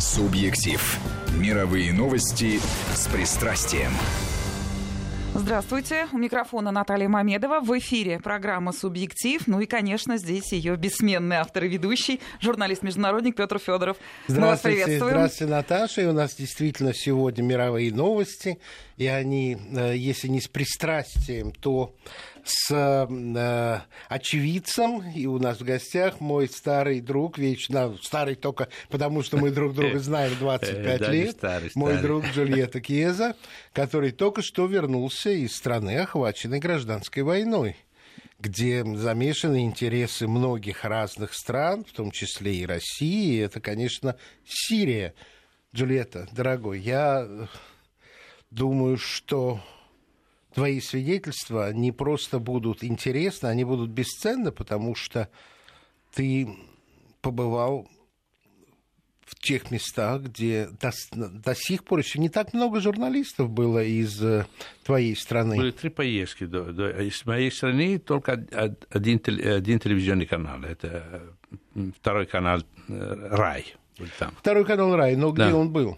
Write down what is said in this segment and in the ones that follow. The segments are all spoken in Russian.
Субъектив. Мировые новости с пристрастием. Здравствуйте. У микрофона Наталья Мамедова. В эфире программа «Субъектив». Ну и, конечно, здесь ее бессменный автор и ведущий, журналист-международник Петр Федоров. Здравствуйте, здравствуйте, Наташа. И у нас действительно сегодня мировые новости. И они, э, если не с пристрастием, то с э, очевидцем, и у нас в гостях мой старый друг, вечно старый только потому, что мы друг друга знаем 25 лет, мой друг Джульетта Кьеза, который только что вернулся из страны, охваченной гражданской войной где замешаны интересы многих разных стран, в том числе и России. И это, конечно, Сирия. Джульетта, дорогой, я думаю, что твои свидетельства не просто будут интересны, они будут бесценны, потому что ты побывал в тех местах, где до, до сих пор еще не так много журналистов было из э, твоей страны. Были три поездки. До, до, из моей страны только один, один телевизионный канал. Это э, второй канал э, «Рай». Там. Второй канал «Рай», но где да. он был?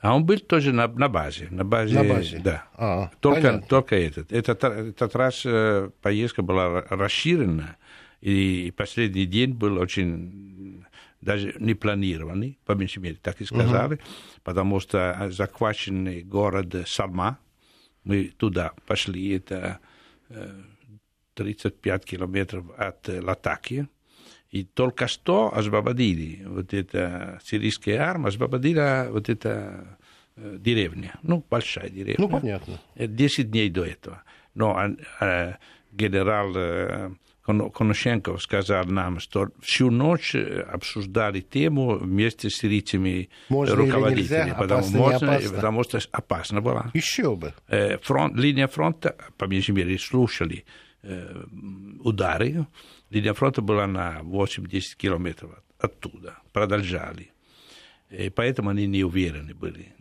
А он был тоже на, на базе. На базе, на базе. Да. А, только, только этот. этот. Этот раз э, поездка была расширена, и последний день был очень даже не планированный, по меньшей мере, так и сказали, угу. потому что захваченный город Салма, мы туда пошли, это 35 километров от Латакии, и только что освободили вот эта сирийская армия, освободила вот эта э, деревня, ну, большая деревня. Ну, понятно. Десять дней до этого. Но э, генерал Коношенков сказал нам, что всю ночь обсуждали тему вместе с сирийцами можно руководителями. потому, опасно, можно, опасно. потому что опасно было. Еще бы. Фронт, линия фронта, по меньшей мере, слушали удары, Линия фронта была на 8-10 километров оттуда. Продолжали. И поэтому они не уверены были.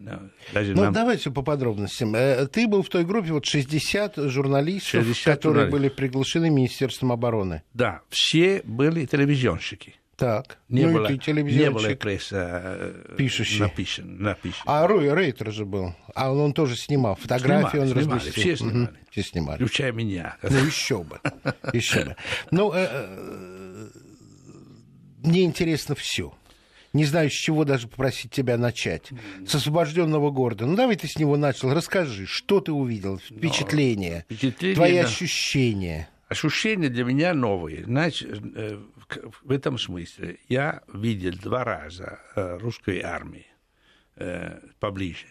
Даже ну, нам... давайте по подробностям. Э, ты был в той группе, вот 60 журналистов, 60 которые журналистов. были приглашены Министерством обороны. Да, все были телевизионщики. Так. Не, ну, было, не было пресса э, пишущий. Напишен, напишен. А Рой Рейтер же был. А он, тоже снимал. Фотографии снимали, он снимали, разместил. Все снимали. Угу. Все снимали. Включая меня. Ну, еще бы. Еще бы. Ну, э, э, мне интересно все. Не знаю, с чего даже попросить тебя начать. С освобожденного города. Ну, давай ты с него начал. Расскажи, что ты увидел, впечатления, впечатление, твои ощущения. Ощущения для меня новые. Значит, в этом смысле я видел два раза э, русской армии э, поближе,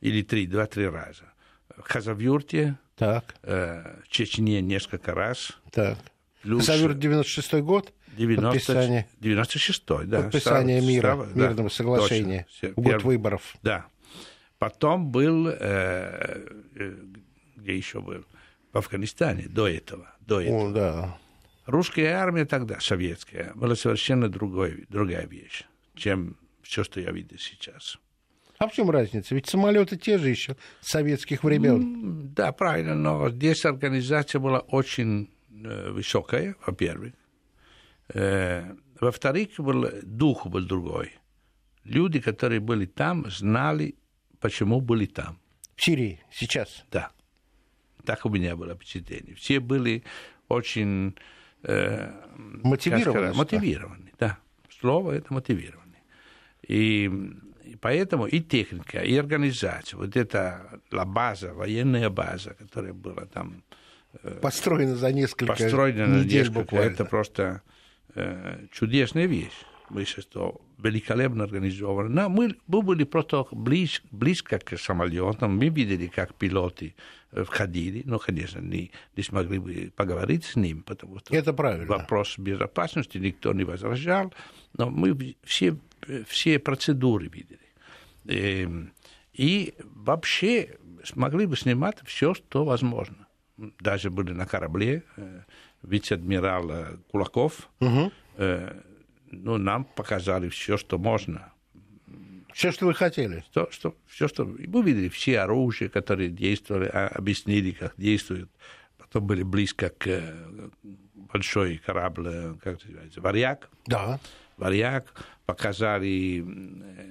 или три, два-три раза. В Хазавюрте, так. Э, в Чечне несколько раз. Так. Плюс... Хазавюрт 96 год? 90, подписание... 96-й, да. Подписание Став... мира, Став... мирного да, соглашения. Точно. Год Перв... выборов. Да. Потом был, э, где еще был? В Афганистане до этого. До этого. О, да. Русская армия тогда, советская, была совершенно другой, другая вещь, чем все, что я видел сейчас. А в чем разница? Ведь самолеты те же еще советских времен. Да, правильно, но здесь организация была очень э, высокая, во-первых. Э, во-вторых, был, дух был другой. Люди, которые были там, знали, почему были там. В Сирии сейчас? Да. Так у меня было впечатление. Все были очень Э, мотивированы. Мотивированы, да. Слово это мотивированы. И, и поэтому и техника, и организация, вот это la база, военная база, которая была там... Э, построена за несколько построена недель несколько, буквально. Это просто э, чудесная вещь. Что великолепно организованы. Но мы, мы были просто близ, близко к самолетам. Мы видели, как пилоты входили, но, конечно, не, не смогли бы поговорить с ним, потому что Это правильно. вопрос безопасности никто не возражал, но мы все, все процедуры видели. И, и вообще смогли бы снимать все, что возможно. Даже были на корабле вице-адмирал Кулаков, угу. Ну, нам показали все, что можно все, что вы хотели. Что, что, все, что... Мы видели все оружия, которые действовали, а, объяснили, как действуют. Потом были близко к э, большой корабль, э, как называется, «Варяг». Да. «Варяг». Показали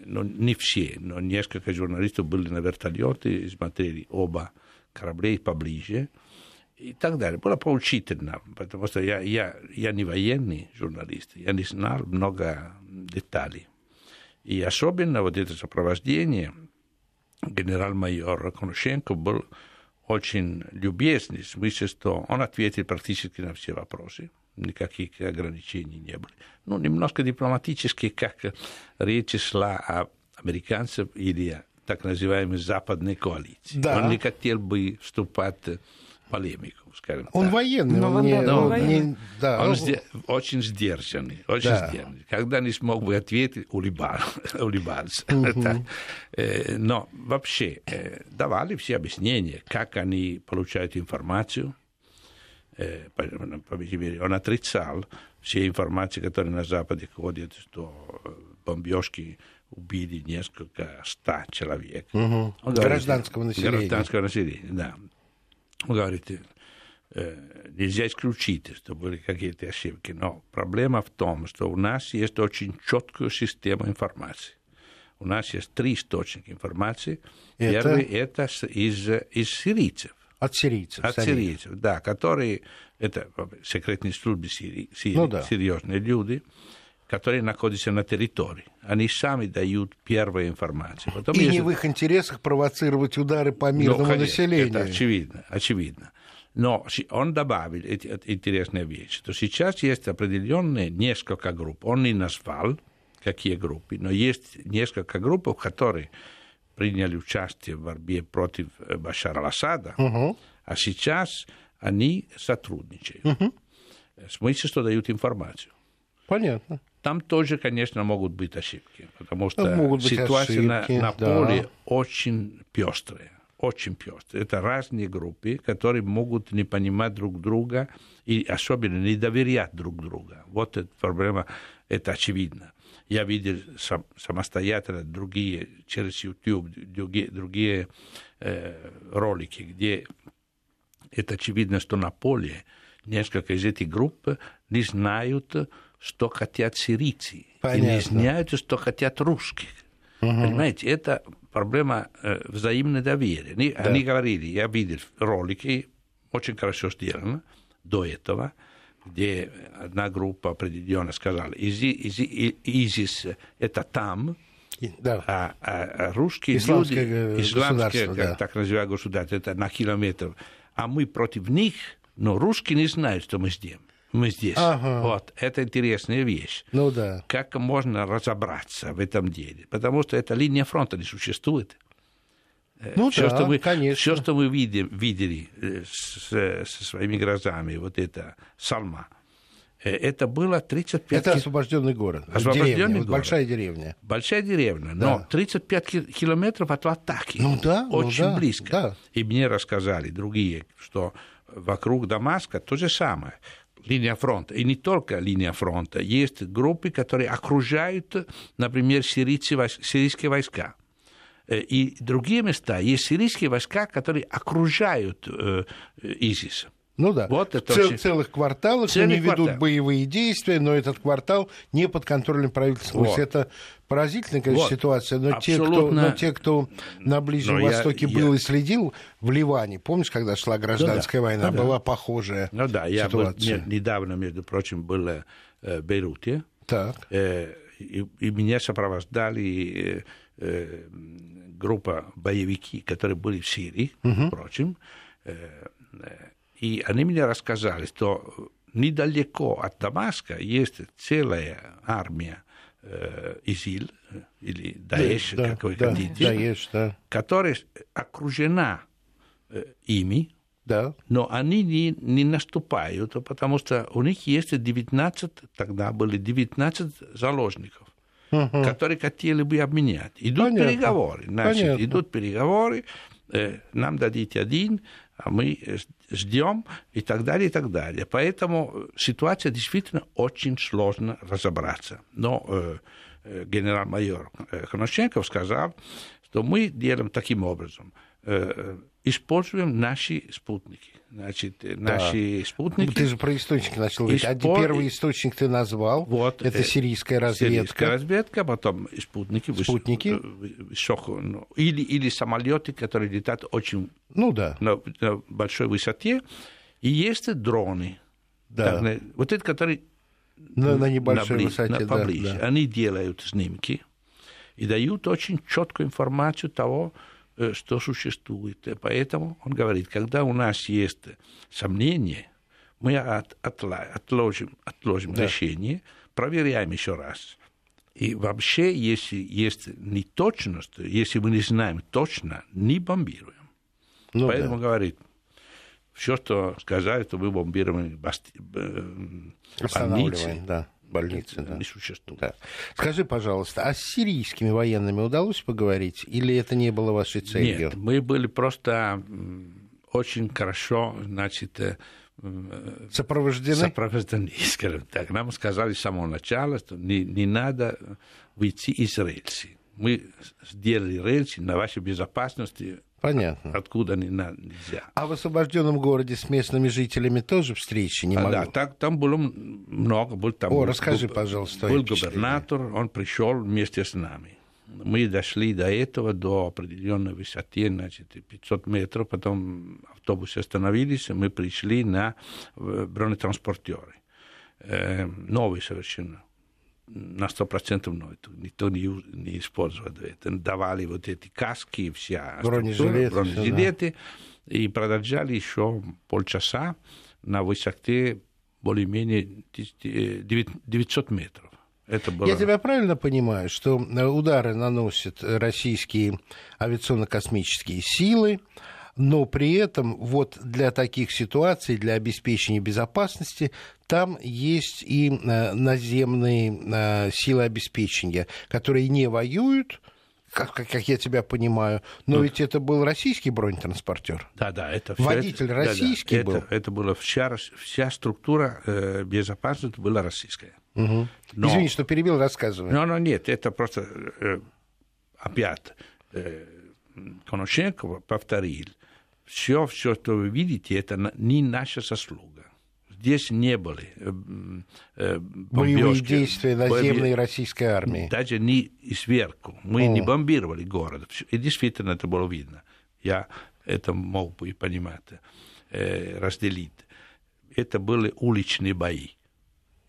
но не все, но несколько журналистов были на вертолете и смотрели оба кораблей поближе и так далее. Было поучительно, потому что я, я, я не военный журналист, я не знал много деталей. И особенно вот это сопровождение, генерал-майор Коношенко был очень любезный, в смысле, что он ответил практически на все вопросы, никаких ограничений не было. Ну, немножко дипломатически, как речь шла о американцев или так называемой западной коалиции. Да. Он не хотел бы вступать полемику, скажем он так. военный, он, он не, он, военный. не да. Он сде, очень сдержанный, очень да. сдержанный. Когда не смог бы ответить, улыбался. Угу. Но вообще давали все объяснения, как они получают информацию. Он отрицал все информации, которые на Западе ходят, что бомбежки убили несколько ста человек. Угу. Гражданского населения. Гражданского населения, да говорите, э, нельзя исключить, что были какие-то ошибки, но проблема в том, что у нас есть очень четкая система информации. У нас есть три источника информации. Это... Первый это из, из сирийцев. От сирийцев. От сирийцев, да, которые, это секретные службы Сирии, Сирии, ну, да. серьезные люди, которые находятся на территории. Они сами дают первую информацию. Потом, и если... не в их интересах провоцировать удары по ну, мирному ну, конечно, населению. Это очевидно, очевидно. Но он добавил интересную вещь, что сейчас есть определенные несколько групп. Он не назвал, какие группы, но есть несколько групп, которые приняли участие в борьбе против Башара Асада, угу. а сейчас они сотрудничают. Угу. В смысле, что дают информацию. Понятно. Там тоже, конечно, могут быть ошибки, потому что могут быть ситуация ошибки, на, на да. поле очень пестрая. Очень пестрая. Это разные группы, которые могут не понимать друг друга и особенно не доверять друг другу. Вот эта проблема, это очевидно. Я видел сам, самостоятельно другие, через YouTube, другие, другие э, ролики, где это очевидно, что на поле несколько из этих групп не знают, что хотят сирийцы. Понятно. И не знают, что хотят русских. Угу. Понимаете, это проблема э, взаимного доверия. Они, да. они говорили, я видел ролики, очень хорошо сделано до этого, где одна группа определенно сказала, Изи, Изи, ИЗИС это там, да. а, а, а русские исламское люди, исламское, да. так называемое государство, это на километр, а мы против них, но русские не знают, что мы сделаем мы здесь. Ага. Вот, это интересная вещь. Ну да. Как можно разобраться в этом деле? Потому что эта линия фронта не существует. Э, ну все, да, что мы, конечно. Все, что мы видим, видели э, с, со своими глазами, вот это Салма, э, это было 35... Это освобожденный город. Освобожденный деревня, город. Большая деревня. Большая деревня, да. но 35 километров от Латаки. Ну да. Ну Очень ну, да, близко. Да. И мне рассказали другие, что вокруг Дамаска то же самое линия фронта. И не только линия фронта. Есть группы, которые окружают, например, сирийцы, сирийские войска. Э, и другие места. Есть сирийские войска, которые окружают э, ИСИС. Ну да. Вот это Цел, очень... целых кварталах Целый они квартал. ведут боевые действия, но этот квартал не под контролем правительства. Вот. Это поразительная, конечно, вот. ситуация. Но те, кто, но те, кто на Ближнем но Востоке я, был я... и следил в Ливане, помнишь, когда шла гражданская ну, война, да. была похожая ну, да, ситуация. Я был, недавно, между прочим, был э, в Бейруте. Так. Э, и, и меня сопровождали э, э, группа боевики, которые были в Сирии, угу. впрочем. Э, э и они мне рассказали, что недалеко от Дамаска есть целая армия э, ИЗИЛ или Даэш, да, как вы да, хотите, Даэш, да. которая окружена э, ими, да. но они не, не наступают, потому что у них есть 19, тогда были 19 заложников, угу. которые хотели бы обменять. Идут Понятно. переговоры, значит, Понятно. идут переговоры, э, нам дадите один, а мы ждем и так далее, и так далее. Поэтому ситуация действительно очень сложно разобраться. Но э, э генерал-майор Коношенков сказал, что мы делаем таким образом. Используем наши спутники. Значит, наши да. спутники... Ты же про источники начал говорить. Испо... А первый источник ты назвал. Вот, Это э, сирийская разведка. Сирийская разведка, потом спутники. Спутники. Высоко, ну, или, или самолеты, которые летают очень ну, да. на, на большой высоте. И есть дроны. Да. Так, вот это, которые на, на небольшой набли... высоте. На, поближе. Да, да. Они делают снимки и дают очень четкую информацию того, Э, что существует. Поэтому он говорит, когда у нас есть сомнения, мы от, отла, отложим, отложим да. решение, проверяем еще раз. И вообще, если есть неточность, если мы не знаем точно, не бомбируем. Ну, Поэтому да. говорит, все, что сказали, то мы бомбируем басти... Э, больницы. Да больницы, да. не существует. Да. Скажи, пожалуйста, а с сирийскими военными удалось поговорить, или это не было вашей целью? Нет, мы были просто очень хорошо, значит, э, сопровождены? Сопровождены, скажем так. Нам сказали с самого начала, что не, не надо выйти из рельсы. Мы сделали рельсы на вашей безопасности Понятно. Откуда не, нельзя. А в освобожденном городе с местными жителями тоже встречи не а, Да, так, там было много. Был, там О, был, расскажи, был, пожалуйста. Был губернатор, он пришел вместе с нами. Мы дошли до этого, до определенной высоты, значит, 500 метров, потом автобусы остановились, мы пришли на э, бронетранспортеры. Э, новые совершенно на сто процентов но это никто не, не использовал это. Давали вот эти каски, вся бронежилеты, бронежилеты да. и продолжали еще полчаса на высоте более-менее 900 метров. Это было... Я тебя правильно понимаю, что удары наносят российские авиационно-космические силы, но при этом вот для таких ситуаций, для обеспечения безопасности, там есть и э, наземные э, силы обеспечения, которые не воюют, как, как я тебя понимаю, но ну, ведь это был российский бронетранспортер. Да, да, это все, водитель это, российский да, да, был. Это, это была вся, вся структура э, безопасности была российская. Угу. Но, Извини, что перебил, рассказывай. Ну, ну, нет, это просто э, опять э, Коношенко повторил все, все, что вы видите, это не наша заслуга. Здесь не были э, э, боевые действия наземной российской армии. Даже не сверху. Мы О. не бомбировали город. И действительно это было видно. Я это мог бы понимать, э, разделить. Это были уличные бои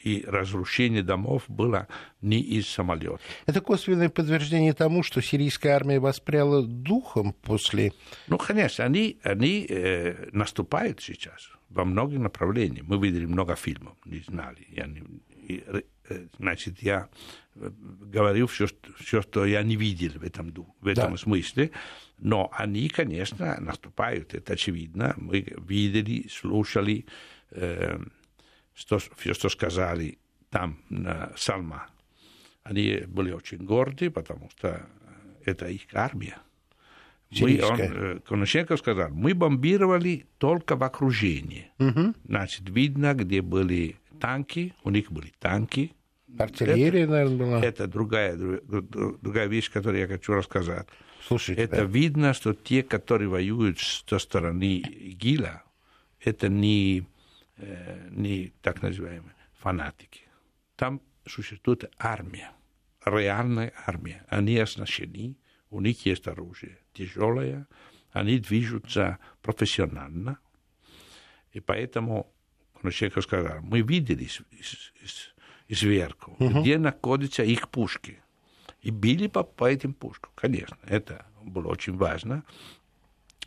и разрушение домов было не из самолета. Это косвенное подтверждение тому, что сирийская армия воспряла духом после... Ну, конечно, они, они э, наступают сейчас во многих направлениях. Мы видели много фильмов, не знали. Я не, и, э, значит, я э, говорю все, все, что я не видел в этом, в этом да. смысле. Но они, конечно, наступают, это очевидно. Мы видели, слушали... Э, что, все, что сказали там на Салма, они были очень горды, потому что это их армия. Мы, он, Коношенко сказал, мы бомбировали только в окружении. Угу. Значит, видно, где были танки, у них были танки. Артиллерия, это, наверное, была. Это другая, другая вещь, которую я хочу рассказать. Слушайте, это да. видно, что те, которые воюют со стороны ГИЛа, это не Э, не так называемые фанатики. Там существует армия, реальная армия. Они оснащены, у них есть оружие тяжелое, они движутся профессионально. И поэтому, Коношенко сказал, мы видели сверху, угу. где находятся их пушки. И били по, по этим пушкам, конечно, это было очень важно.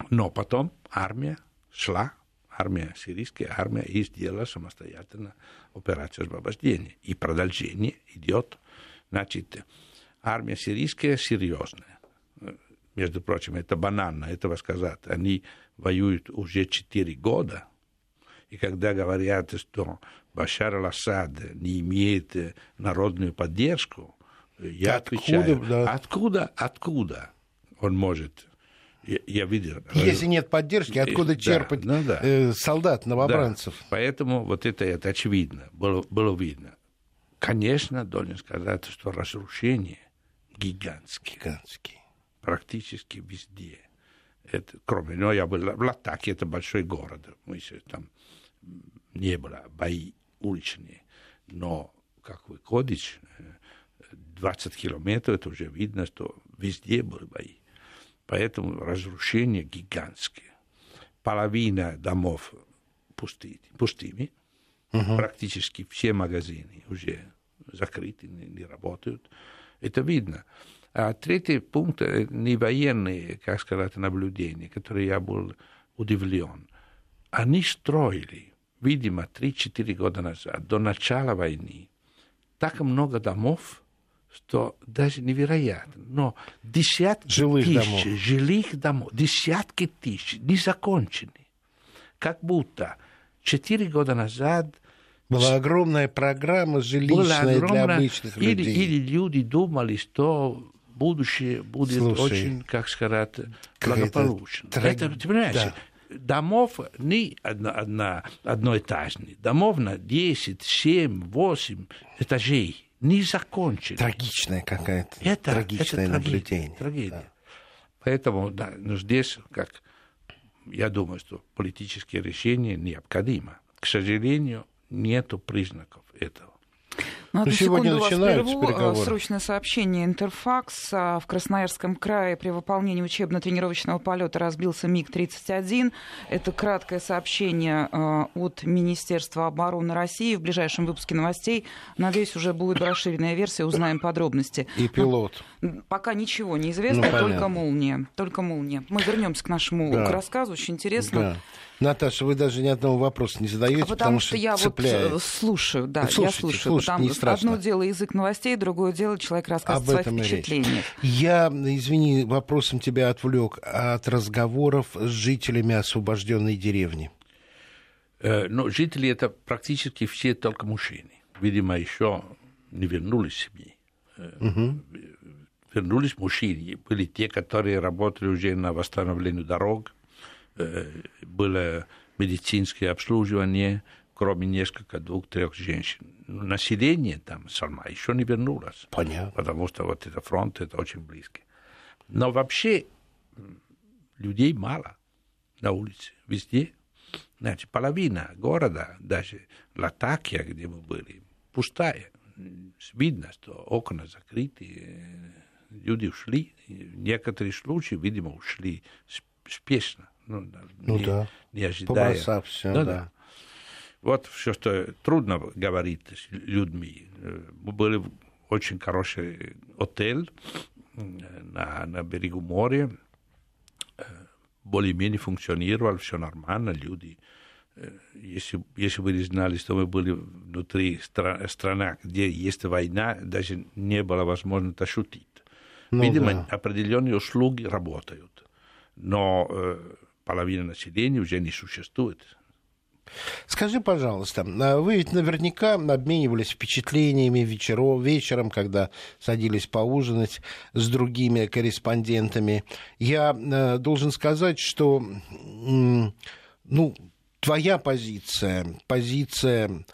Но потом армия шла армия, сирийская армия и сделала самостоятельно операцию освобождения. И продолжение идет. Значит, армия сирийская серьезная. Между прочим, это банально этого сказать. Они воюют уже четыре года. И когда говорят, что Башар ал-Асад не имеет народную поддержку, я откуда, отвечаю, да. откуда, откуда он может я, я видел. Если нет поддержки, откуда да, черпать ну, да. Э, солдат, новобранцев? Да. Поэтому вот это, это очевидно, было, было видно. Конечно, должен сказать, что разрушение гигантские. Гигантские. Практически везде. Это, кроме, но я был в Латаке, это большой город. Мы там не было бои уличные. Но как выходишь, 20 километров, это уже видно, что везде были бои. Поэтому разрушения гигантские. Половина домов пусти, пустыми, угу. практически все магазины уже закрыты, не, не работают. Это видно. А третий пункт э, не военные, как сказать, наблюдения, которые я был удивлен. Они строили, видимо, 3-4 года назад, до начала войны, так много домов, что даже невероятно. Но десятки жилых тысяч домов. жилых домов, десятки тысяч, не закончены. Как будто четыре года назад была огромная программа жилищная огромная, для обычных или, людей. Или люди думали, что будущее будет Слушай, очень, как сказать, благополучно. Это, это ты понимаешь, да. домов не одно, одно, одноэтажных, домов на 10, 7, 8 этажей не закончили. Трагичная какая-то. Это трагичное это наблюдение. Трагедия. Да. Поэтому да, но здесь, как я думаю, что политические решения необходимо. К сожалению, нет признаков этого. Ну, одну сегодня секунду начинаются вас прерву. Переговоры. Срочное сообщение Интерфакс. В Красноярском крае при выполнении учебно-тренировочного полета разбился МиГ-31. Это краткое сообщение а, от Министерства обороны России. В ближайшем выпуске новостей, надеюсь, уже будет расширенная версия, узнаем подробности. И пилот. Но пока ничего не известно, ну, только молния. Только молния. Мы вернемся к нашему да. к рассказу. Очень интересно. Да. Наташа, вы даже ни одного вопроса не задаете, а потому, потому что, что я цепляет. вот слушаю, да, слушайте, я слушаю. Слушайте, потому, не страшно. Одно дело язык новостей, другое дело человек рассказывает Об свои впечатления. Я, извини, вопросом тебя отвлек от разговоров с жителями освобожденной деревни. Э, ну, жители это практически все только мужчины. Видимо, еще не вернулись семьи. Угу. Вернулись мужчины. Были те, которые работали уже на восстановлении дорог, Э, было медицинское обслуживание, кроме нескольких двух-трех женщин. Население там, Салма, еще не вернулось. Понятно. Потому что вот этот фронт, это очень близко. Но вообще людей мало на улице, везде. Значит, половина города, даже Латакия, где мы были, пустая. Видно, что окна закрыты, люди ушли. В некоторых случаях, видимо, ушли спешно ну, ну не, да. не ожидая. Побросав все, да, да. Вот все, что трудно говорить с людьми. Мы были в очень хороший отель на, на берегу моря, более-менее функционировал, все нормально, люди. Если, если бы не знали, что мы были внутри стра- страны, где есть война, даже не было возможности шутить. Ну, Видимо, да. определенные услуги работают. Но половина населения уже не существует. Скажи, пожалуйста, а вы ведь наверняка обменивались впечатлениями вечером, вечером, когда садились поужинать с другими корреспондентами. Я э, должен сказать, что ну, твоя позиция, позиция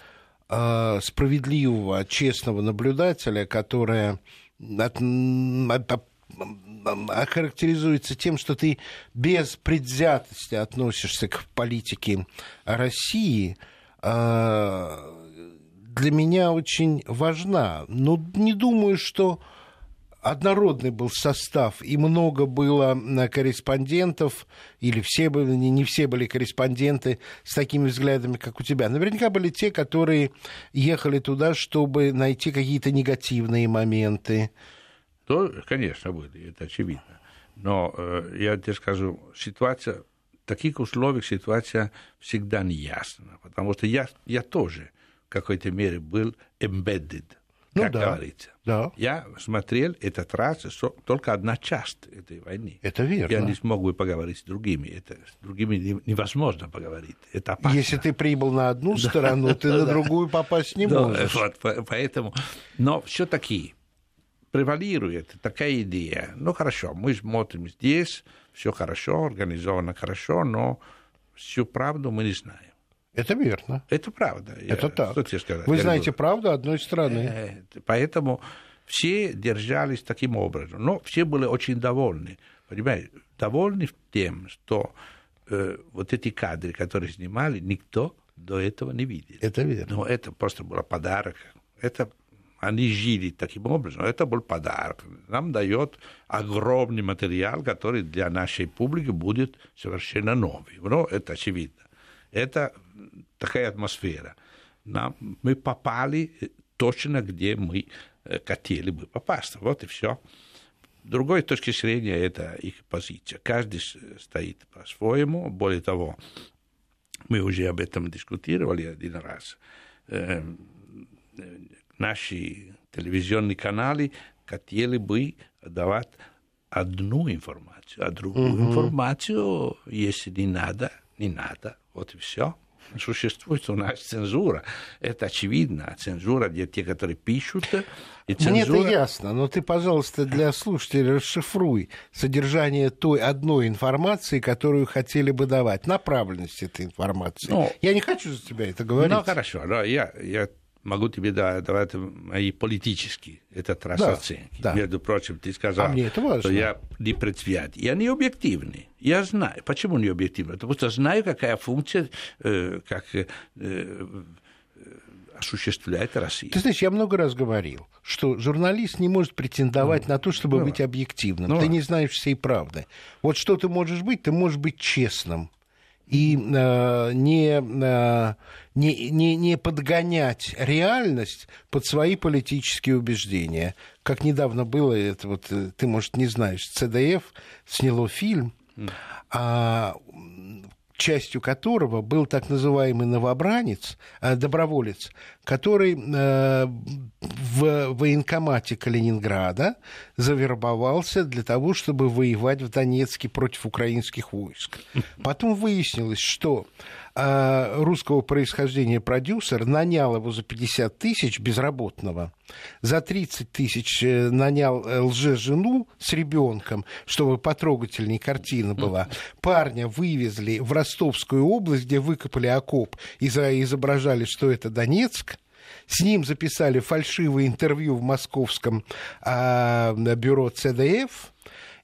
э, справедливого, честного наблюдателя, которая от, от, охарактеризуется тем, что ты без предвзятости относишься к политике России, а, для меня очень важна. Но не думаю, что однородный был состав, и много было корреспондентов, или все были, не все были корреспонденты с такими взглядами, как у тебя. Наверняка были те, которые ехали туда, чтобы найти какие-то негативные моменты, то, конечно, были, это очевидно. Но э, я тебе скажу, ситуация, в таких условиях ситуация всегда не ясна, потому что я, я тоже в какой-то мере был embedded, ну, как да, говорится. Да. Я смотрел этот раз только одна часть этой войны. Это верно. Я не смог бы поговорить с другими. Это, с другими невозможно поговорить. Это опасно. Если ты прибыл на одну сторону, ты на другую попасть не можешь. Поэтому, но все-таки превалирует такая идея. Ну хорошо, мы смотрим здесь, все хорошо, организовано хорошо, но всю правду мы не знаем. Это верно. Это правда. Это Я, так. Что тебе сказать? Вы Я знаете говорю, правду одной страны. Э, поэтому все держались таким образом. Но все были очень довольны. Понимаете, довольны тем, что э, вот эти кадры, которые снимали, никто до этого не видел. Это верно. Но это просто был подарок. Это они жили таким образом. Это был подарок. Нам дает огромный материал, который для нашей публики будет совершенно новый. Но это очевидно. Это такая атмосфера. Нам, мы попали точно, где мы э, хотели бы попасть. Вот и все. Другой точки зрения это их позиция. Каждый стоит по-своему. Более того, мы уже об этом дискутировали один раз. Наши телевизионные каналы хотели бы давать одну информацию, а другую угу. информацию, если не надо, не надо. Вот и все. Существует у нас цензура. Это очевидно. Цензура для тех, которые пишут. И цензура... Мне это ясно, но ты, пожалуйста, для слушателей расшифруй содержание той одной информации, которую хотели бы давать, направленность этой информации. Ну, я не хочу за тебя это говорить. Ну, хорошо, но я, я могу тебе давать мои политические этот раз да. Да. Между прочим, ты сказал, а что я не предвзят. И они объективны. Я знаю. Почему не объективны? Потому что знаю, какая функция, э, как э, э, осуществляет Россия. Ты знаешь, я много раз говорил, что журналист не может претендовать ну, на то, чтобы ну, быть объективным. Ну, ты не знаешь всей правды. Вот что ты можешь быть? Ты можешь быть честным и э, не, э, не, не, не подгонять реальность под свои политические убеждения. Как недавно было, это вот э, ты, может, не знаешь, ЦДФ сняло фильм, а, частью которого был так называемый новобранец, э, доброволец, который э, в военкомате Калининграда завербовался для того, чтобы воевать в Донецке против украинских войск. Потом выяснилось, что русского происхождения продюсер нанял его за 50 тысяч безработного, за 30 тысяч э, нанял э, лже-жену с ребенком, чтобы потрогательней картина была. Парня вывезли в Ростовскую область, где выкопали окоп и изображали, что это Донецк. С ним записали фальшивое интервью в московском а, бюро ЦДФ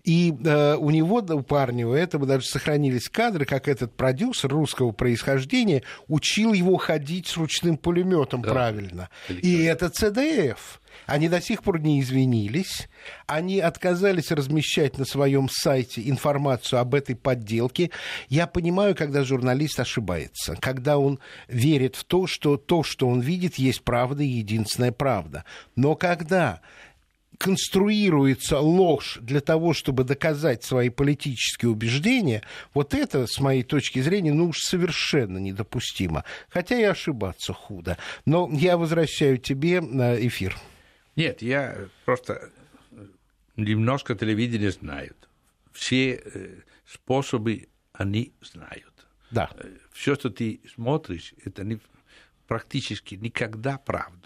и э, у него, у парня, у этого даже сохранились кадры, как этот продюсер русского происхождения учил его ходить с ручным пулеметом да. правильно. И это ЦДФ. Они до сих пор не извинились. Они отказались размещать на своем сайте информацию об этой подделке. Я понимаю, когда журналист ошибается, когда он верит в то, что то, что он видит, есть правда и единственная правда. Но когда конструируется ложь для того, чтобы доказать свои политические убеждения, вот это, с моей точки зрения, ну уж совершенно недопустимо. Хотя и ошибаться худо. Но я возвращаю тебе на эфир. Нет, я просто немножко телевидения знают. Все э, способы они знают. Да. Э, Все, что ты смотришь, это не, практически никогда правду.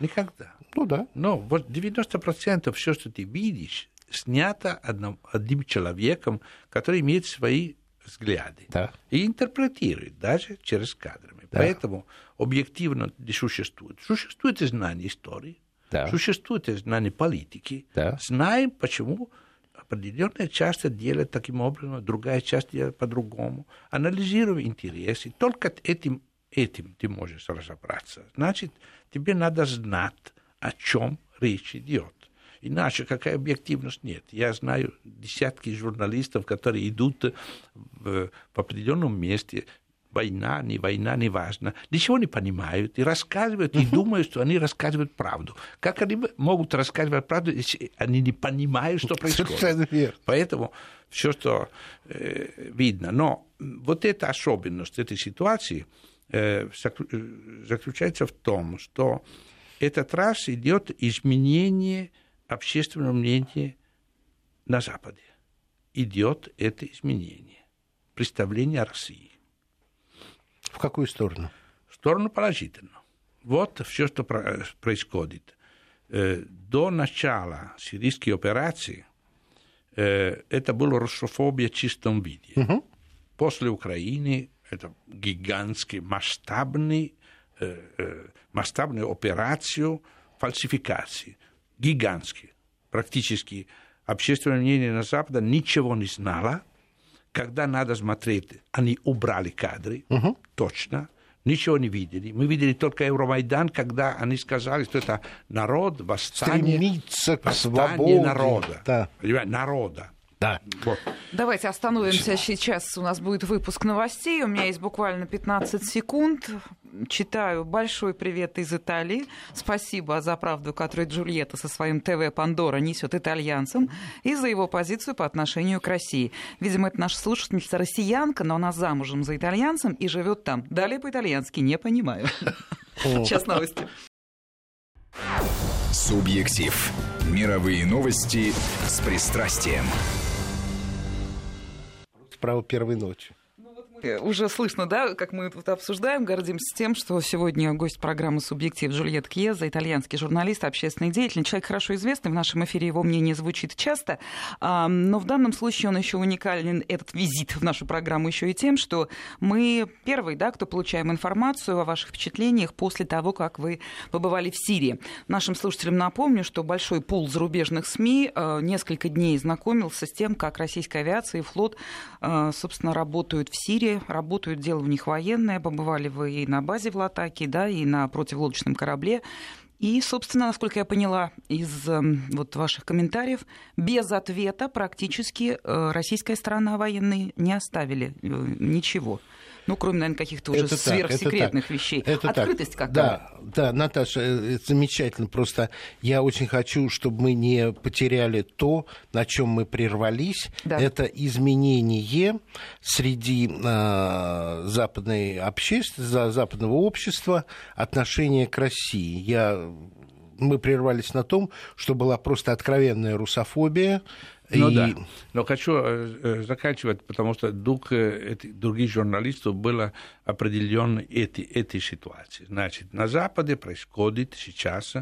Никогда. Ну да. Но вот 90% все, что ты видишь, снято одним, одним человеком, который имеет свои взгляды да. и интерпретирует даже через кадрами. Да. Поэтому объективно не существует. Существует знание истории, да. существует знание политики. Да. Знаем, почему определенная часть делает таким образом, другая часть делает по-другому. Анализируем интересы. Только этим, этим ты можешь разобраться. Значит, тебе надо знать о чем речь идет. Иначе какая объективность нет. Я знаю десятки журналистов, которые идут в, в определенном месте, война, не война, не важно, ничего не понимают и рассказывают, и думают, что они рассказывают правду. Как они могут рассказывать правду, если они не понимают, что происходит? Поэтому все, что э, видно. Но вот эта особенность этой ситуации э, заключается в том, что этот раз идет изменение общественного мнения на Западе. Идет это изменение, представление о России. В какую сторону? В сторону положительную. Вот все, что происходит. Э, до начала сирийской операции э, это была русофобия в чистом виде. Угу. После Украины это гигантский масштабный масштабную операцию фальсификации. гигантский. Практически общественное мнение на Западе ничего не знало. Когда надо смотреть, они убрали кадры, угу. точно ничего не видели. Мы видели только Евромайдан, когда они сказали, что это народ, восстание, Стремится к восстание свободе. народа. Да. Народа. Да. Вот. Давайте остановимся. Сейчас у нас будет выпуск новостей. У меня есть буквально 15 секунд. Читаю большой привет из Италии. Спасибо за правду, которую Джульетта со своим ТВ Пандора несет итальянцам и за его позицию по отношению к России. Видимо, это наша слушательница россиянка, но она замужем за итальянцем и живет там. Далее по-итальянски не понимаю. Сейчас новости. Субъектив. Мировые новости с пристрастием право первой ночи. Э, уже слышно, да, как мы тут обсуждаем, гордимся тем, что сегодня гость программы «Субъектив» Джульет Кьеза, итальянский журналист, общественный деятель, человек хорошо известный, в нашем эфире его мнение звучит часто, но в данном случае он еще уникален, этот визит в нашу программу еще и тем, что мы первый, да, кто получаем информацию о ваших впечатлениях после того, как вы побывали в Сирии. Нашим слушателям напомню, что большой пул зарубежных СМИ э, несколько дней знакомился с тем, как российская авиация и флот, э, собственно, работают в Сирии, работают, дело в них военное, побывали вы и на базе в Латаке, да, и на противолодочном корабле. И, собственно, насколько я поняла из эм, вот ваших комментариев, без ответа практически э, российская сторона военные не оставили э, ничего. Ну, кроме, наверное, каких-то уже это сверхсекретных так, вещей. Это Открытость так. какая? Да, да, Наташа, э, это замечательно. Просто я очень хочу, чтобы мы не потеряли то, на чем мы прервались. Да. Это изменение среди э, западной общественности, западного общества отношения к России. Я мы прервались на том, что была просто откровенная русофобия, ну и... да, но хочу э, э, заканчивать, потому что дух э, других журналистов был определен эти, этой ситуации. Значит, на Западе происходит сейчас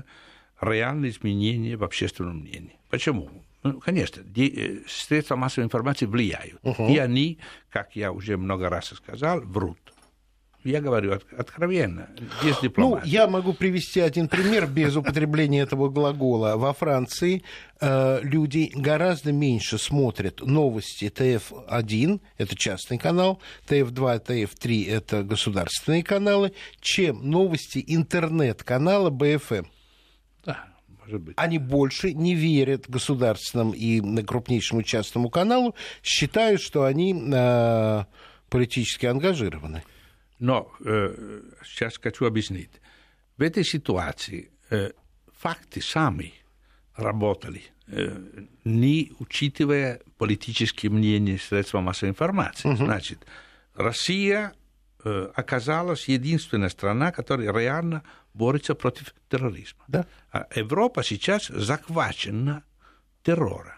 реальное изменение в общественном мнении. Почему? Ну, конечно, средства массовой информации влияют. Uh-huh. И они, как я уже много раз сказал, врут. Я говорю откровенно, без ну, дипломатии. Ну, я могу привести один пример без употребления этого глагола. Во Франции э, люди гораздо меньше смотрят новости ТФ-1, это частный канал, ТФ-2, ТФ-3, это государственные каналы, чем новости интернет-канала BFM. Да, может быть. Они больше не верят государственному и крупнейшему частному каналу, считают, что они э, политически ангажированы. Сейчас хочу объяснить. В этой ситуации факты сами работали, не учитывая политические мнения средств массовой информации. Угу. Значит, Россия оказалась единственная страна, которая реально борется против терроризма. Да. А Европа сейчас захвачена террором.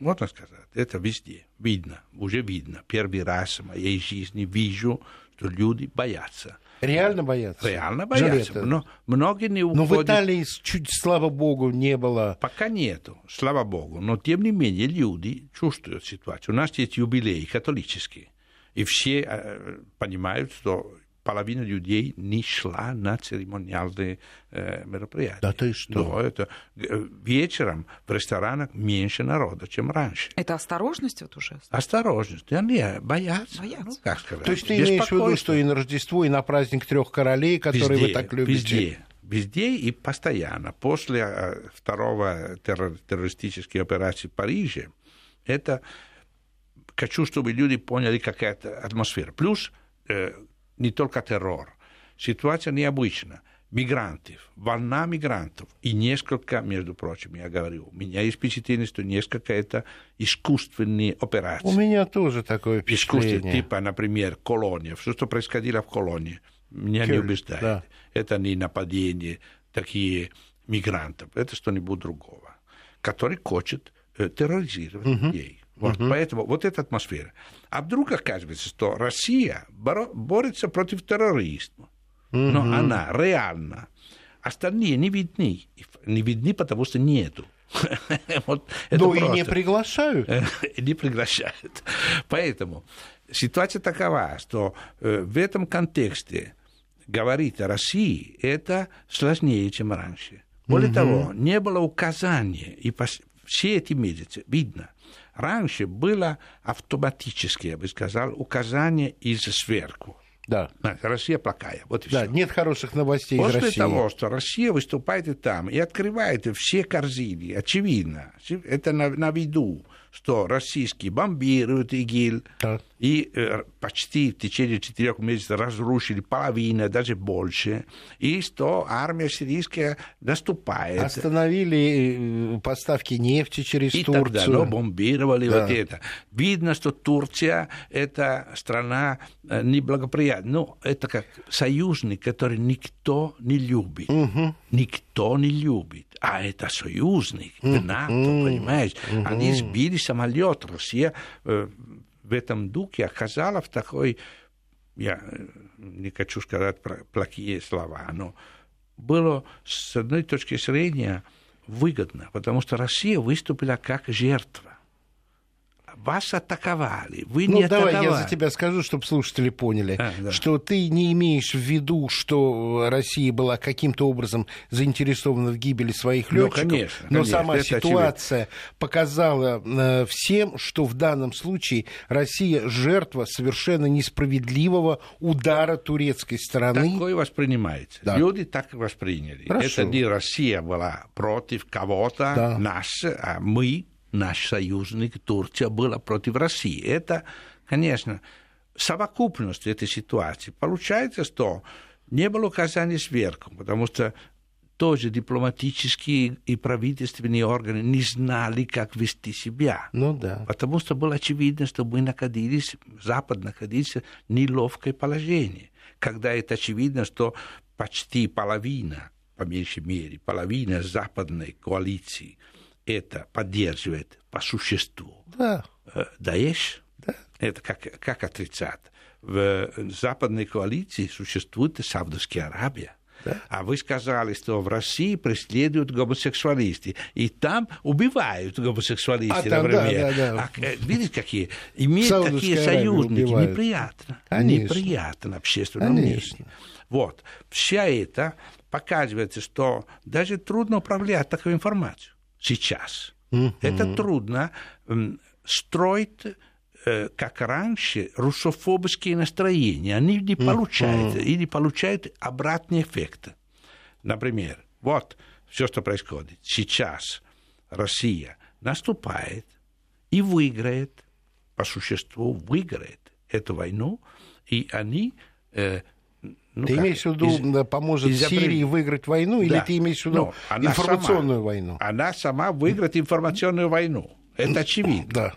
Можно сказать, это везде видно, уже видно. Первый раз в моей жизни вижу что люди боятся. Реально боятся? Реально боятся. Жилета. Но многие не уходят... Но в Италии, чуть, слава богу, не было... Пока нету, слава богу. Но, тем не менее, люди чувствуют ситуацию. У нас есть юбилей католический. И все э, понимают, что половина людей не шла на церемониальные э, мероприятия. Да ты что? Да, это, э, вечером в ресторанах меньше народа, чем раньше. Это осторожность вот уже? Осторожность. Они боятся. боятся. Ну, как сказать? То есть ты имеешь в виду, что и на Рождество, и на праздник трех королей, которые везде, вы так любите? Везде. Везде и постоянно. После э, второго террористической операции в Париже, это хочу, чтобы люди поняли, какая то атмосфера. Плюс э, не только террор. Ситуация необычна. Мигрантов, волна мигрантов. И несколько, между прочим, я говорю, у меня есть впечатление, что несколько это искусственные операции. У меня тоже такое впечатление. Искусственные, типа, например, колония. Все, что происходило в колонии, меня Кир, не убеждает. Да. Это не нападение такие мигрантов. Это что-нибудь другого, который хочет э, терроризировать угу. людей. Вот, угу. Поэтому вот эта атмосфера. А вдруг оказывается, что Россия борется против терроризма, угу. но она реально. Остальные не видны. Не видны, потому что нету. вот ну и не приглашают. не приглашают. Поэтому ситуация такова, что э, в этом контексте говорить о России это сложнее, чем раньше. Более угу. того, не было указания, и все эти месяцы, видно, раньше было автоматически, я бы сказал, указание из сверху. Да. Россия плохая. Вот и да, все. нет хороших новостей После из России. того, что Россия выступает и там и открывает все корзины, очевидно, это на, на виду, что российские бомбируют ИГИЛ, да. И э, почти в течение четырех месяцев разрушили половину, даже больше, и что армия сирийская наступает. Остановили э, поставки нефти через и Турцию. Тогда, но бомбировали да. вот это. Видно, что Турция – это страна э, неблагоприятная. Ну, это как союзник, который никто не любит. Угу. Никто не любит. А это союзник, НАТО, угу. понимаешь? Угу. Они сбили самолет. Россия в этом духе оказалась в такой, я не хочу сказать плохие слова, но было с одной точки зрения выгодно, потому что Россия выступила как жертва вас атаковали, вы ну, не давай атаковали. я за тебя скажу, чтобы слушатели поняли, а, да. что ты не имеешь в виду, что Россия была каким-то образом заинтересована в гибели своих летчиков, ну, конечно, но конечно, сама ситуация очевидно. показала э, всем, что в данном случае Россия жертва совершенно несправедливого удара турецкой стороны. Такое воспринимается. Да. Люди так восприняли. Хорошо. Это не Россия была против кого-то, да. нас, а мы наш союзник Турция была против России. Это, конечно, совокупность этой ситуации. Получается, что не было указаний сверху, потому что тоже дипломатические и правительственные органы не знали, как вести себя. Ну да. Потому что было очевидно, что мы находились, Запад находился в неловкое положение. Когда это очевидно, что почти половина, по меньшей мере, половина западной коалиции – это поддерживает по существу да. Э, Даеш, да. это как, как отрицать? В западной коалиции существует Саудовская Аравия. Да. А вы сказали, что в России преследуют гомосексуалисты, и там убивают гомосексуалисты, а там, например. Да, да, да. А, э, видите, какие? Иметь такие союзники убивают. неприятно. Конечно. Неприятно общественному Конечно. Вот. Вся это показывает, что даже трудно управлять такой информацией сейчас. Mm-hmm. Это трудно строить э, как раньше, русофобские настроения. Они не получают, mm-hmm. или получают обратный эффект. Например, вот все, что происходит. Сейчас Россия наступает и выиграет, по существу выиграет эту войну, и они э, ну, ты как? имеешь в виду, из... поможет из Сирии выиграть войну, да. или ты имеешь в виду ну, информационную сама, войну? Она сама выиграет информационную войну. Это очевидно. Да.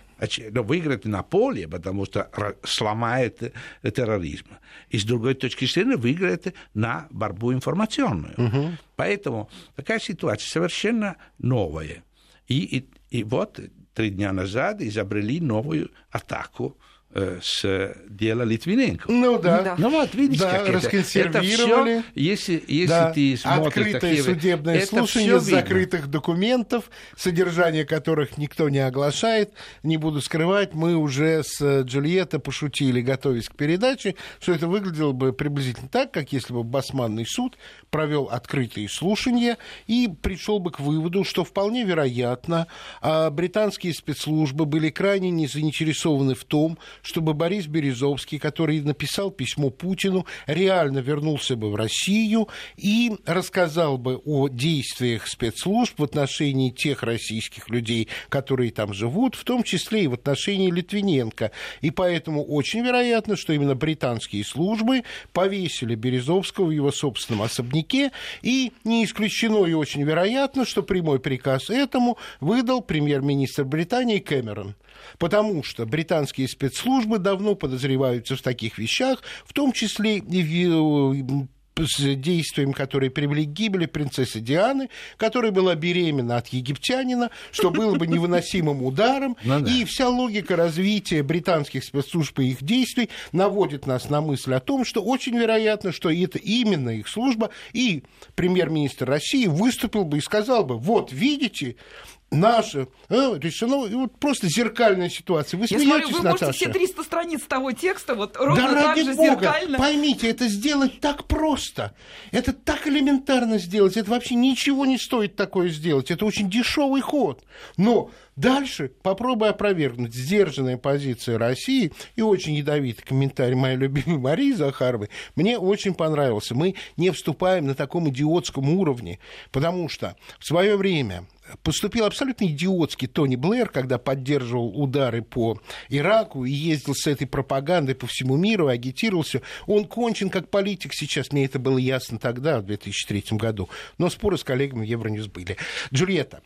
Но выиграет на поле, потому что сломает терроризм. И с другой точки зрения выиграет на борьбу информационную. Угу. Поэтому такая ситуация совершенно новая. И, и, и вот три дня назад изобрели новую атаку Э, с дела Литвиненко. Ну да. да. Ну вот, видите, да, как это. Это все, если, если да. ты смотришь... Открытое такие... судебное это слушание закрытых документов, содержание которых никто не оглашает. Не буду скрывать, мы уже с Джульетта пошутили, готовясь к передаче, что это выглядело бы приблизительно так, как если бы Басманный суд провел открытые слушания и пришел бы к выводу, что вполне вероятно, а, британские спецслужбы были крайне не заинтересованы в том, чтобы Борис Березовский, который написал письмо Путину, реально вернулся бы в Россию и рассказал бы о действиях спецслужб в отношении тех российских людей, которые там живут, в том числе и в отношении Литвиненко. И поэтому очень вероятно, что именно британские службы повесили Березовского в его собственном особняке, и не исключено и очень вероятно, что прямой приказ этому выдал премьер-министр Британии Кэмерон потому что британские спецслужбы давно подозреваются в таких вещах, в том числе и в с действием, которые привели к гибели принцессы Дианы, которая была беременна от египтянина, что было бы невыносимым ударом. Ну, да. И вся логика развития британских спецслужб и их действий наводит нас на мысль о том, что очень вероятно, что это именно их служба, и премьер-министр России выступил бы и сказал бы, вот видите, Наши. А, решено, вот просто зеркальная ситуация. Вы Я смеетесь, смотрю, вы Наташа? можете все 300 страниц того текста вот ровно да так же бога, зеркально. поймите, это сделать так просто. Это так элементарно сделать. Это вообще ничего не стоит такое сделать. Это очень дешевый ход. Но Дальше попробуй опровергнуть сдержанная позиция России и очень ядовитый комментарий моей любимой Марии Захаровой. Мне очень понравился. Мы не вступаем на таком идиотском уровне, потому что в свое время поступил абсолютно идиотский Тони Блэр, когда поддерживал удары по Ираку и ездил с этой пропагандой по всему миру, агитировался. Он кончен как политик сейчас, мне это было ясно тогда, в 2003 году. Но споры с коллегами Евроньюз были. Джульетта,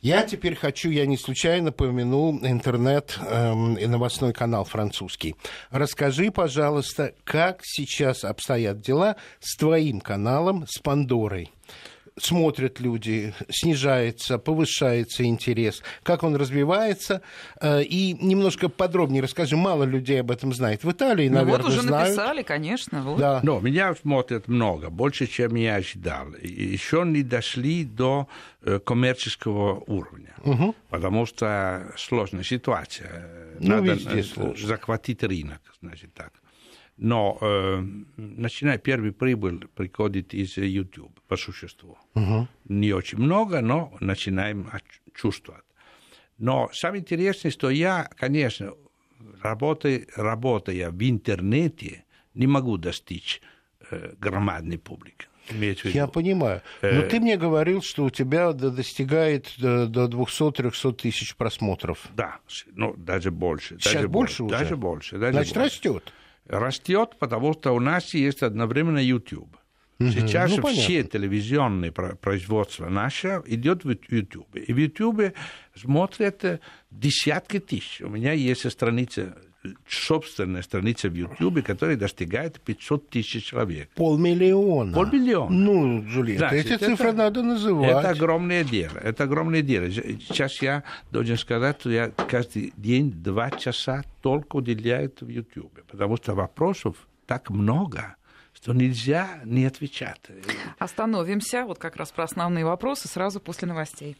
я теперь хочу, я не случайно помянул интернет эм, и новостной канал французский. Расскажи, пожалуйста, как сейчас обстоят дела с твоим каналом, с Пандорой? Смотрят люди, снижается, повышается интерес, как он развивается. Э, и немножко подробнее расскажи, мало людей об этом знает. В Италии, ну, наверное, вот уже знают. написали, конечно. Вот. Да. Но меня смотрят много, больше, чем я ожидал. Еще не дошли до э, коммерческого уровня, угу. потому что сложная ситуация. Ну, Надо везде сложно. захватить рынок, значит так. Но э, начиная первый прибыль приходит из YouTube по существу. Угу. Не очень много, но начинаем чувствовать. Но самое интересное, что я, конечно, работая, работая в интернете, не могу достичь э, громадной публики. Я понимаю. Но э... ты мне говорил, что у тебя достигает до 200-300 тысяч просмотров. Да, ну, даже больше. Сейчас даже больше, больше уже? Даже больше. Даже Значит, больше. растет растет, потому что у нас есть одновременно YouTube. Сейчас ну, все телевизионные производства наши идет в YouTube. И в YouTube смотрят десятки тысяч. У меня есть страница собственная страница в Ютубе, которая достигает 500 тысяч человек. Полмиллиона. Полмиллиона. Ну, Джульетта, Значит, эти цифры это, надо называть. Это огромное дело. Это огромное дело. Сейчас я должен сказать, что я каждый день два часа только уделяю в Ютубе, потому что вопросов так много что нельзя не отвечать. Остановимся, вот как раз про основные вопросы, сразу после новостей.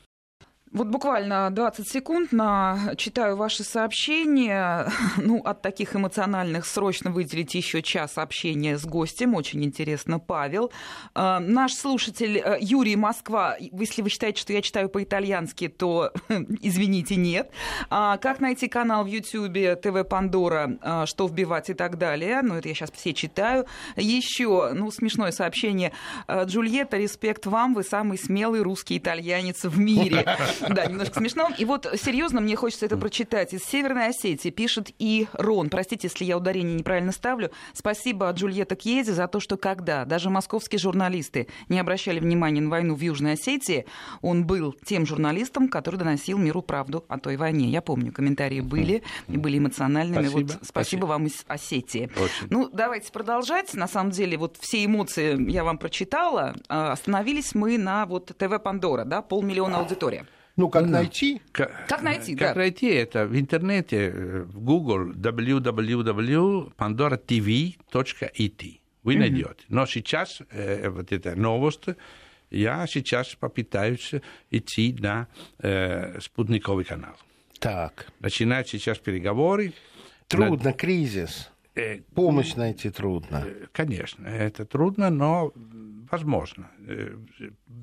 Вот буквально 20 секунд на читаю ваши сообщения. Ну, от таких эмоциональных срочно выделить еще час общения с гостем. Очень интересно, Павел. Э, наш слушатель э, Юрий Москва. Если вы считаете, что я читаю по-итальянски, то извините, нет. А, как найти канал в Ютьюбе ТВ Пандора, э, что вбивать и так далее. Ну, это я сейчас все читаю. Еще, ну, смешное сообщение. Джульетта, респект вам, вы самый смелый русский итальянец в мире. Да, немножко смешно. И вот серьезно, мне хочется это прочитать. Из Северной Осетии пишет и Рон. Простите, если я ударение неправильно ставлю. Спасибо Джульетта Кьезе за то, что когда даже московские журналисты не обращали внимания на войну в Южной Осетии, он был тем журналистом, который доносил миру правду о той войне. Я помню, комментарии были и были эмоциональными. Спасибо. Вот, спасибо, спасибо вам из Осетии. Очень. Ну, давайте продолжать. На самом деле, вот все эмоции я вам прочитала. А, остановились мы на вот ТВ Пандора, да, полмиллиона аудитория. Ну, как найти? Как, как найти, Как да. найти это в интернете, в Google www.pandora.tv.it. Вы найдете. Но сейчас э, вот эта новость, я сейчас попытаюсь идти на э, спутниковый канал. Так. Начинать сейчас переговоры. Трудно, на... кризис. Э, Помощь найти трудно. Э, конечно, это трудно, но возможно. Э,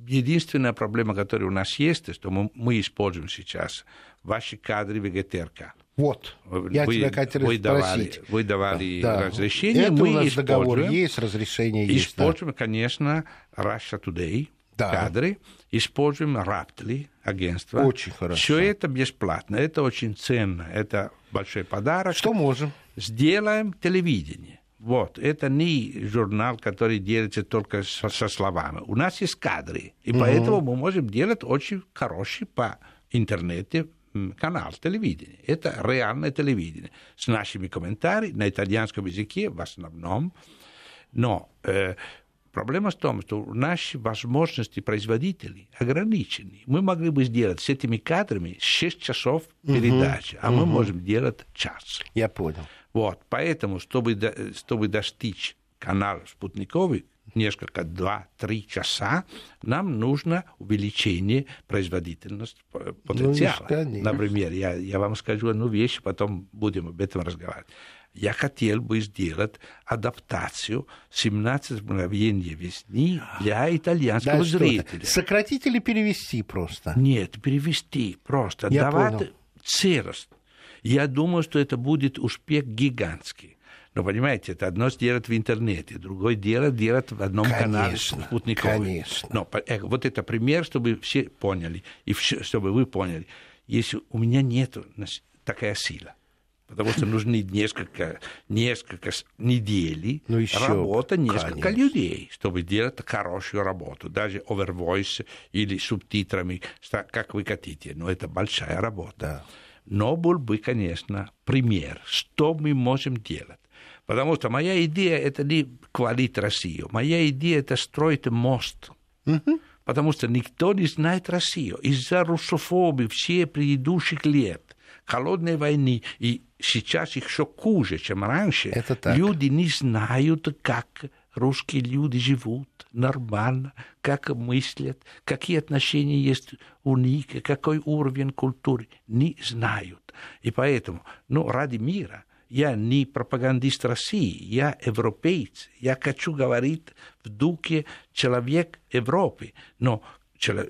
единственная проблема, которая у нас есть, что мы, мы используем сейчас ваши кадры ВГТРК. Вот, я вы, тебя хотел вы спросить. Давали, вы давали да, разрешение, Это мы у нас используем, договор есть, разрешение есть. Используем, да. конечно, Russia Today, да. кадры, используем Raptly, агентство. Очень хорошо. Все это бесплатно, это очень ценно, это большой подарок. Что можем? Сделаем телевидение. Вот, это не журнал, который делается только со, со словами. У нас есть кадры, и угу. поэтому мы можем делать очень хороший по интернете канал телевидения. Это реальное телевидение с нашими комментариями на итальянском языке в основном. Но э, проблема в том, что наши возможности производителей ограничены. Мы могли бы сделать с этими кадрами 6 часов передачи, угу. а мы можем делать час. Я понял. Вот, поэтому, чтобы, чтобы достичь канал спутниковый, несколько, два-три часа, нам нужно увеличение производительности ну, потенциала. Ну, Например, я, я вам скажу одну вещь, потом будем об этом разговаривать. Я хотел бы сделать адаптацию 17 мгновений весны для итальянского да, зрителя. Сократить или перевести просто? Нет, перевести просто. Я Давать понял. целость. Я думаю, что это будет успех гигантский. Но, понимаете, это одно сделать в интернете, другое дело делать в одном конечно, канале спутниковом. Конечно. Но э, вот это пример, чтобы все поняли, и чтобы вы поняли. Если у меня нет такая сила, потому что нужны несколько, несколько недель ну, еще, работа несколько конечно. людей, чтобы делать хорошую работу, даже overvoice или субтитрами, как вы хотите, но это большая работа. Да. Но был бы, конечно, пример, что мы можем делать. Потому что моя идея – это не хвалить Россию. Моя идея – это строить мост. Угу. Потому что никто не знает Россию. Из-за русофобии все предыдущих лет, холодной войны, и сейчас еще хуже, чем раньше, это так. люди не знают, как русские люди живут нормально, как мыслят, какие отношения есть у них, какой уровень культуры, не знают. И поэтому, ну, ради мира – я не пропагандист России, я европеец. Я хочу говорить в духе человек Европы. Но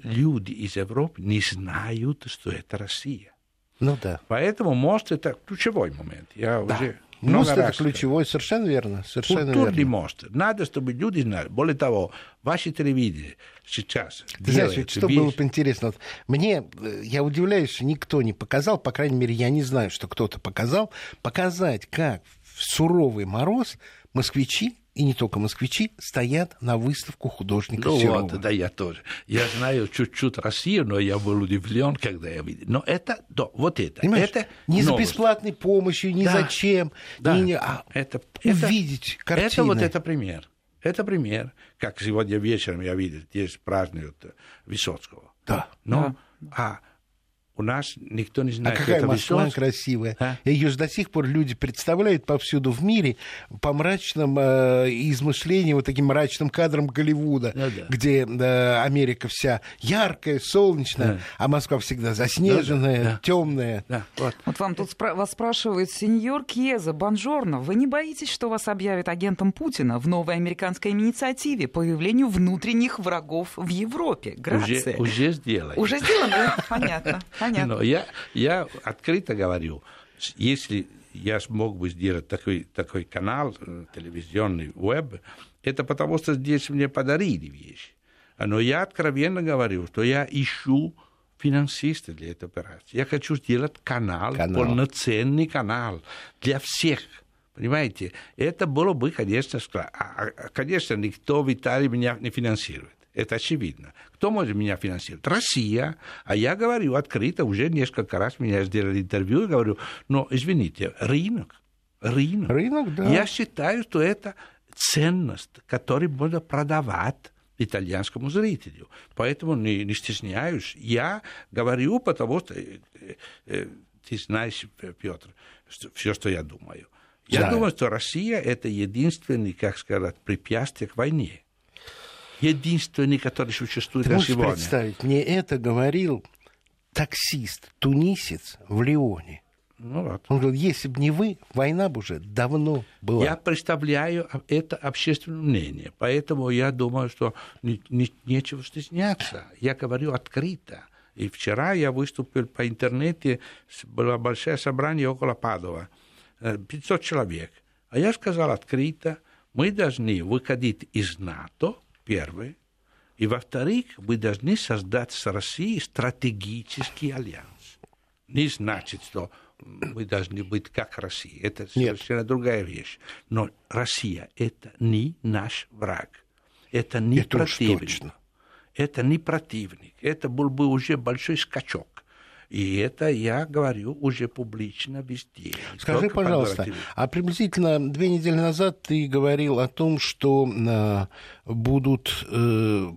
люди из Европы не знают, что это Россия. Ну да. Поэтому мост это ключевой момент. Я да. уже Мост это ключевой, совершенно верно. Совершенно Культурный верно. мост. Надо, чтобы люди знали. Более того, ваши телевидение сейчас Ты знаешь, вот что вещь... было бы интересно? Вот мне, э, я удивляюсь, что никто не показал, по крайней мере, я не знаю, что кто-то показал, показать, как в суровый мороз москвичи и не только москвичи, стоят на выставку художника ну Серова. вот, да, я тоже. Я знаю чуть-чуть Россию, но я был удивлен, когда я видел. Но это, да, вот это. Понимаешь, это не новость. за бесплатной помощью, ни да, зачем, да, ни, а это, увидеть это, картины. Это вот это пример. Это пример, как сегодня вечером я видел, здесь празднуют Высоцкого. Да. Но, да. а у нас никто не знает, а какая это Москва Высоцкий. красивая. А? Ее же до сих пор люди представляют повсюду в мире по мрачным э, измышлениям, вот таким мрачным кадрам Голливуда, ну, да. где э, Америка вся яркая, солнечная, да. а Москва всегда заснеженная, да, да. темная. Да. Вот. вот вам тут спра- вас спрашивают, сеньор Кьеза, бонжорно, вы не боитесь, что вас объявят агентом Путина в новой американской инициативе по выявлению внутренних врагов в Европе? Грация. Уже, уже сделали. Уже сделано, понятно. Понятно. Но я, я открыто говорю, если я смог бы сделать такой, такой канал э, телевизионный, веб, это потому что здесь мне подарили вещи. Но я откровенно говорю, что я ищу финансиста для этой операции. Я хочу сделать канал, канал. полноценный канал для всех. Понимаете? Это было бы, конечно, а, а, конечно, никто в Италии меня не финансирует. Это очевидно. Кто может меня финансировать? Россия. А я говорю открыто, уже несколько раз меня сделали интервью, и говорю, но извините, рынок, рынок. Рынок, да. Я считаю, что это ценность, которую можно продавать итальянскому зрителю. Поэтому не, не стесняюсь. Я говорю, потому что э, э, ты знаешь, Петр, все, что я думаю. Я да. думаю, что Россия это единственный, как сказать, препятствие к войне единственный, который существует Ты на можешь сегодня. представить, мне это говорил таксист, тунисец в Лионе. Ну, вот. Он говорит, если бы не вы, война бы уже давно была. Я представляю это общественное мнение, поэтому я думаю, что не, не, нечего стесняться. Я говорю открыто. И вчера я выступил по интернете, было большое собрание около Падова, 500 э, человек. А я сказал открыто, мы должны выходить из НАТО, первое. И во-вторых, мы должны создать с Россией стратегический альянс. Не значит, что мы должны быть как Россия. Это совершенно Нет. другая вещь. Но Россия – это не наш враг. Это не это противник. Это не противник. Это был бы уже большой скачок. И это я говорю уже публично везде. Скажи, пожалуйста, а приблизительно две недели назад ты говорил о том, что э, будут э,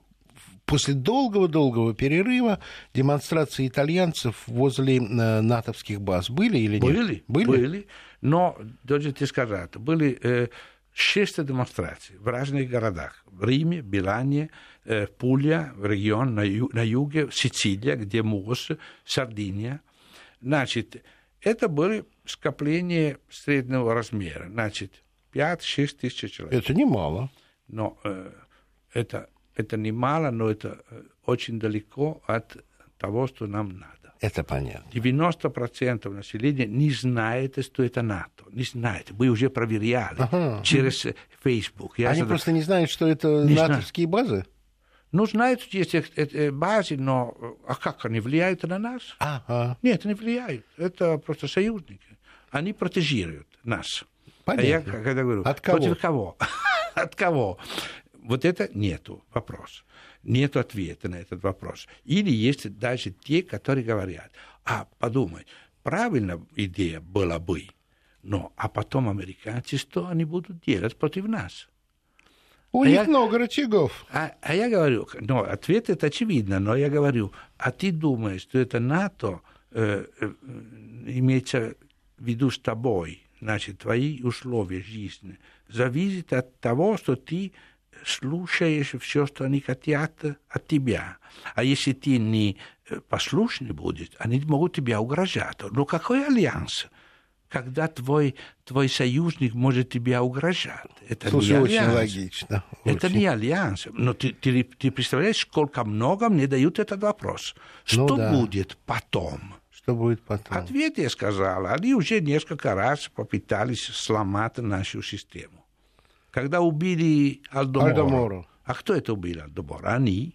после долгого-долгого перерыва демонстрации итальянцев возле э, натовских баз были или нет? Были, были. были. Но, должен сказать, были э, Шесть демонстраций в разных городах. В Риме, Билане, э, Пулья, в регион на, ю, на юге, Сицилия, где Мугос, Сардиния. Значит, это были скопления среднего размера. Значит, 5-6 тысяч человек. Это немало. Но э, это, это немало, но это э, очень далеко от того, что нам надо. Это понятно. 90% населения не знает, что это НАТО. Не знает. Мы уже проверяли ага. через Facebook. Я Они задав... просто не знают, что это не натовские знаю. базы? Ну, знают, есть базы, но а как они влияют на нас? Ага. Нет, не влияют. Это просто союзники. Они протежируют нас. Понятно. А я когда говорю, От кого? против кого? От кого? Вот это нету вопрос нет ответа на этот вопрос. Или есть даже те, которые говорят, а подумай, правильная идея была бы, но а потом американцы что они будут делать против нас? У а них я, много рычагов. А, а я говорю, ну, ответ это очевидно, но я говорю, а ты думаешь, что это НАТО э, э, имеется в виду с тобой, значит, твои условия жизни, зависит от того, что ты слушаешь все, что они хотят от тебя. А если ты не э, послушный будешь, они могут тебя угрожать. Но какой альянс? Когда твой, твой союзник может тебя угрожать. Это Слушай, не очень альянс. логично. Это очень. не альянс. Но ты, ты, ты представляешь, сколько много мне дают этот вопрос. Ну, что да. будет потом? Что будет потом? Ответ я сказал. Они уже несколько раз попытались сломать нашу систему. Когда убили Алдомора. Алдомору. А кто это убил Алдомора? Они.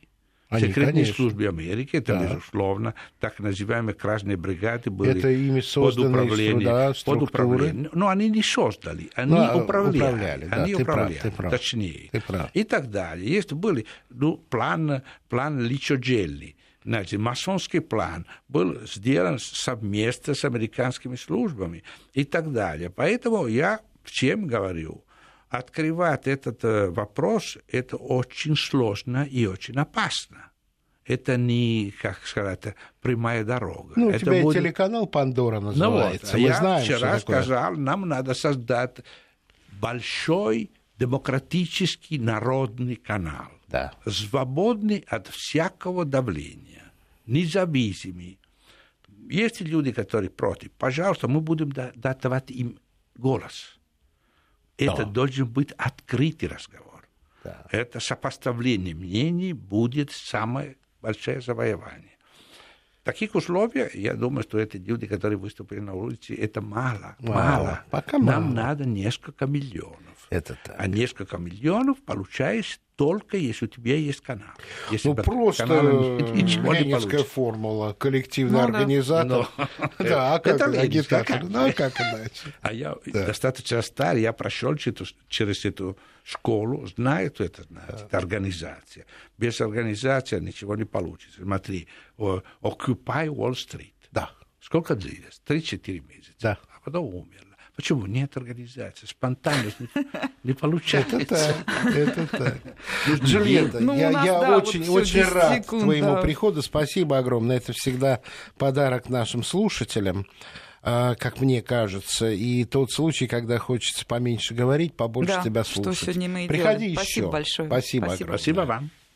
Они, Секретные конечно. службы Америки, это да. безусловно, так называемые красные бригады были это ими под управлением. Да, под управлением. Но они не создали, они ну, управляли. управляли да, они ты управляли, прав, ты прав, точнее. Ты прав. И так далее. Есть были ну, план, план Личоджелли. Значит, масонский план был сделан совместно с американскими службами и так далее. Поэтому я чем говорю? Открывать этот э, вопрос, это очень сложно и очень опасно. Это не, как сказать, прямая дорога. Ну, у это тебя будет... телеканал «Пандора» называется. Ну вот, Мы я знаем, вчера сказал, нам надо создать большой демократический народный канал, да. свободный от всякого давления, независимый. Есть люди, которые против. Пожалуйста, мы будем давать им голос. Это да. должен быть открытый разговор. Да. Это сопоставление мнений будет самое большое завоевание. В таких условиях, я думаю, что эти люди, которые выступили на улице, это мало. Мало. мало. Пока Нам мало. надо несколько миллионов. Это так. А несколько миллионов получаешь только если у тебя есть канал. Если ну, просто ленинская формула, коллективный ну, организатор. Да, но... да а как это агитатор? Ну, а как иначе? А я да. достаточно старый, я прошел через эту школу, знаю, что это значит, да. организация. Без организации ничего не получится. Смотри, Occupy Wall Street. Да. Сколько длилось? 3-4 месяца. Да. А потом умер. Почему? Нет организации. Спонтанность не, получается. Это так. Это так. Джульетта, ну, я, я да, очень, вот очень рад секунд, твоему да. приходу. Спасибо огромное. Это всегда подарок нашим слушателям а, как мне кажется, и тот случай, когда хочется поменьше говорить, побольше да, тебя слушать. Что сегодня мы и Приходи делаем. еще. Спасибо большое. Спасибо, Спасибо. Спасибо вам.